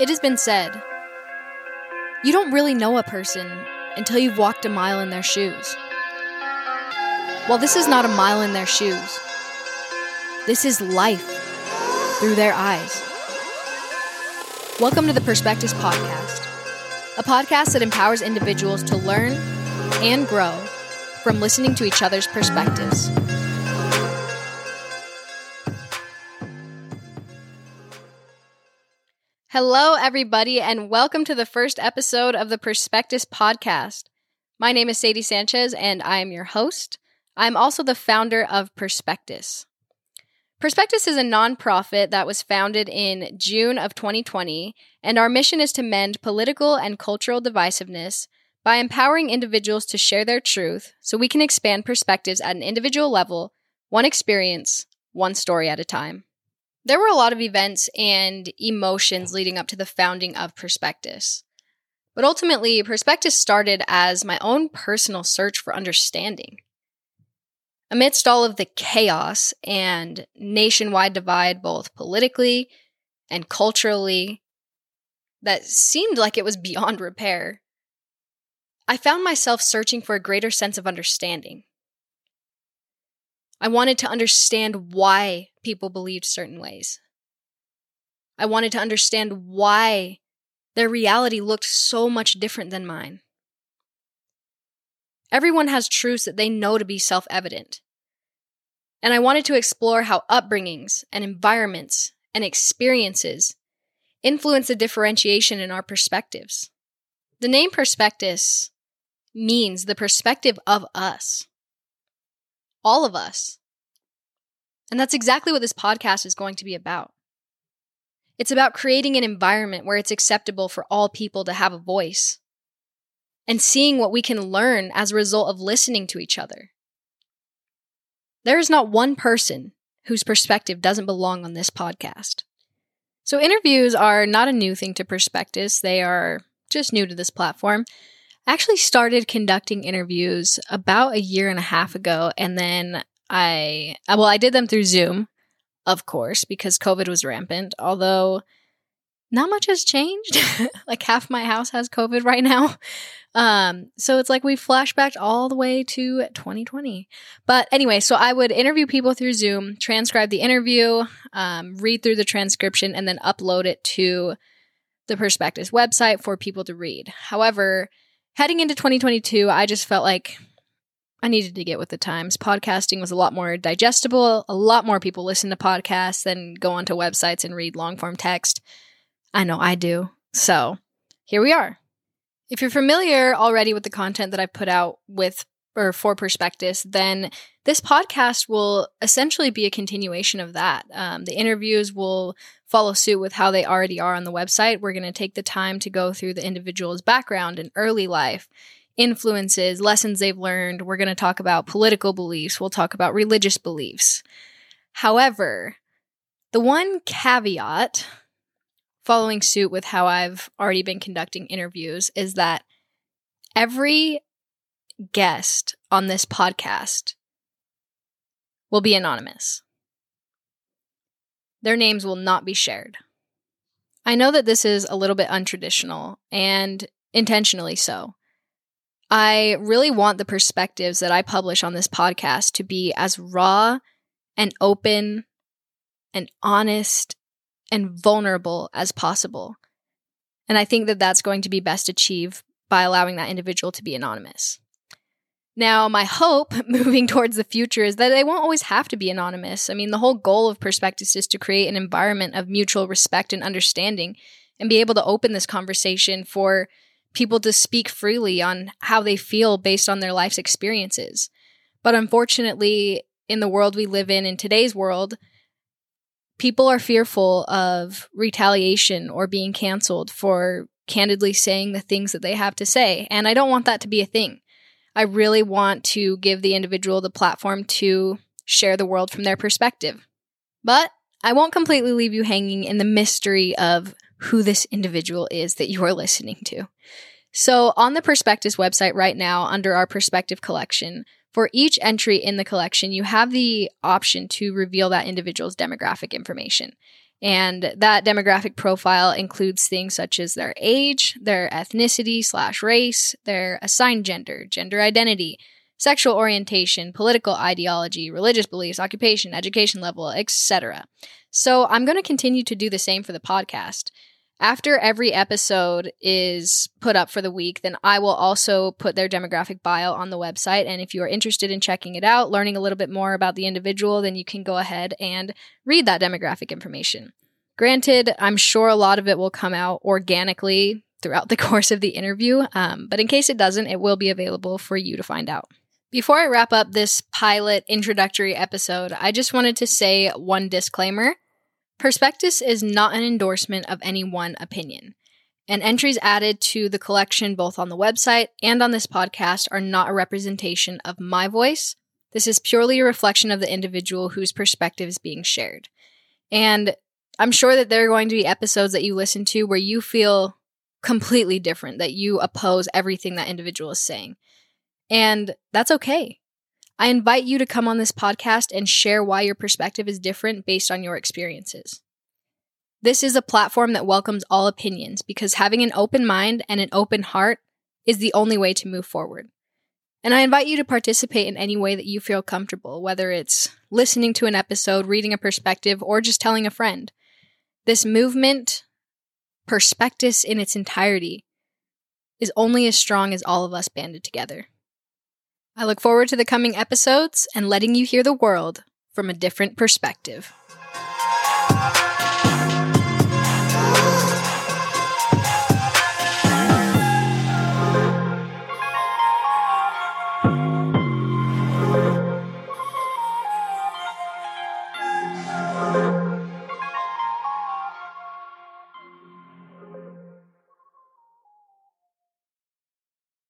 It has been said you don't really know a person until you've walked a mile in their shoes. Well, this is not a mile in their shoes, this is life through their eyes. Welcome to the Perspectives Podcast, a podcast that empowers individuals to learn and grow from listening to each other's perspectives. Hello, everybody, and welcome to the first episode of the Perspectives Podcast. My name is Sadie Sanchez, and I am your host. I'm also the founder of Perspectuus. Perspectuus is a nonprofit that was founded in June of 2020, and our mission is to mend political and cultural divisiveness by empowering individuals to share their truth so we can expand perspectives at an individual level, one experience, one story at a time. There were a lot of events and emotions leading up to the founding of Perspectuus. But ultimately, Perspectuus started as my own personal search for understanding. Amidst all of the chaos and nationwide divide, both politically and culturally, that seemed like it was beyond repair, I found myself searching for a greater sense of understanding. I wanted to understand why people believed certain ways. I wanted to understand why their reality looked so much different than mine. Everyone has truths that they know to be self evident. And I wanted to explore how upbringings and environments and experiences influence the differentiation in our perspectives. The name perspectuus means the perspective of us. All of us. And that's exactly what this podcast is going to be about. It's about creating an environment where it's acceptable for all people to have a voice and seeing what we can learn as a result of listening to each other. There is not one person whose perspective doesn't belong on this podcast. So, interviews are not a new thing to Perspectuus, they are just new to this platform. I actually started conducting interviews about a year and a half ago, and then I uh, well, I did them through Zoom, of course, because COVID was rampant. Although not much has changed. like half my house has COVID right now. Um, so it's like we flashbacked all the way to 2020. But anyway, so I would interview people through Zoom, transcribe the interview, um, read through the transcription, and then upload it to the Perspectuus website for people to read. However, heading into 2022, I just felt like I needed to get with the times. Podcasting was a lot more digestible. A lot more people listen to podcasts than go onto websites and read long form text. I know I do. So here we are. If you're familiar already with the content that I've put out with or for Perspectuus, then this podcast will essentially be a continuation of that. Um, the interviews will follow suit with how they already are on the website. We're going to take the time to go through the individual's background and early life influences, lessons they've learned. We're going to talk about political beliefs. We'll talk about religious beliefs. However, the one caveat following suit with how I've already been conducting interviews is that every guest on this podcast will be anonymous. Their names will not be shared. I know that this is a little bit untraditional and intentionally so. I really want the perspectives that I publish on this podcast to be as raw and open and honest and vulnerable as possible. And I think that that's going to be best achieved by allowing that individual to be anonymous. Now, my hope moving towards the future is that they won't always have to be anonymous. I mean, the whole goal of Perspectuus is to create an environment of mutual respect and understanding and be able to open this conversation for people to speak freely on how they feel based on their life's experiences. But unfortunately, in the world we live in, in today's world, people are fearful of retaliation or being canceled for candidly saying the things that they have to say. And I don't want that to be a thing. I really want to give the individual the platform to share the world from their perspective. But I won't completely leave you hanging in the mystery of who this individual is that you are listening to. So, on the Perspectuus website right now, under our Perspective collection, for each entry in the collection, you have the option to reveal that individual's demographic information. And that demographic profile includes things such as their age, their ethnicity slash race, their assigned gender, gender identity, sexual orientation, political ideology, religious beliefs, occupation, education level, etc. So I'm going to continue to do the same for the podcast. After every episode is put up for the week, then I will also put their demographic bio on the website. And if you are interested in checking it out, learning a little bit more about the individual, then you can go ahead and read that demographic information. Granted, I'm sure a lot of it will come out organically throughout the course of the interview, um, but in case it doesn't, it will be available for you to find out. Before I wrap up this pilot introductory episode, I just wanted to say one disclaimer. Perspectuus is not an endorsement of any one opinion, and entries added to the collection both on the website and on this podcast are not a representation of my voice. This is purely a reflection of the individual whose perspective is being shared. And I'm sure that there are going to be episodes that you listen to where you feel completely different, that you oppose everything that individual is saying. And that's okay. I invite you to come on this podcast and share why your perspective is different based on your experiences. This is a platform that welcomes all opinions because having an open mind and an open heart is the only way to move forward. And I invite you to participate in any way that you feel comfortable, whether it's listening to an episode, reading a perspective, or just telling a friend. This movement, Perspectuus in its entirety, is only as strong as all of us banded together. I look forward to the coming episodes and letting you hear the world from a different perspective.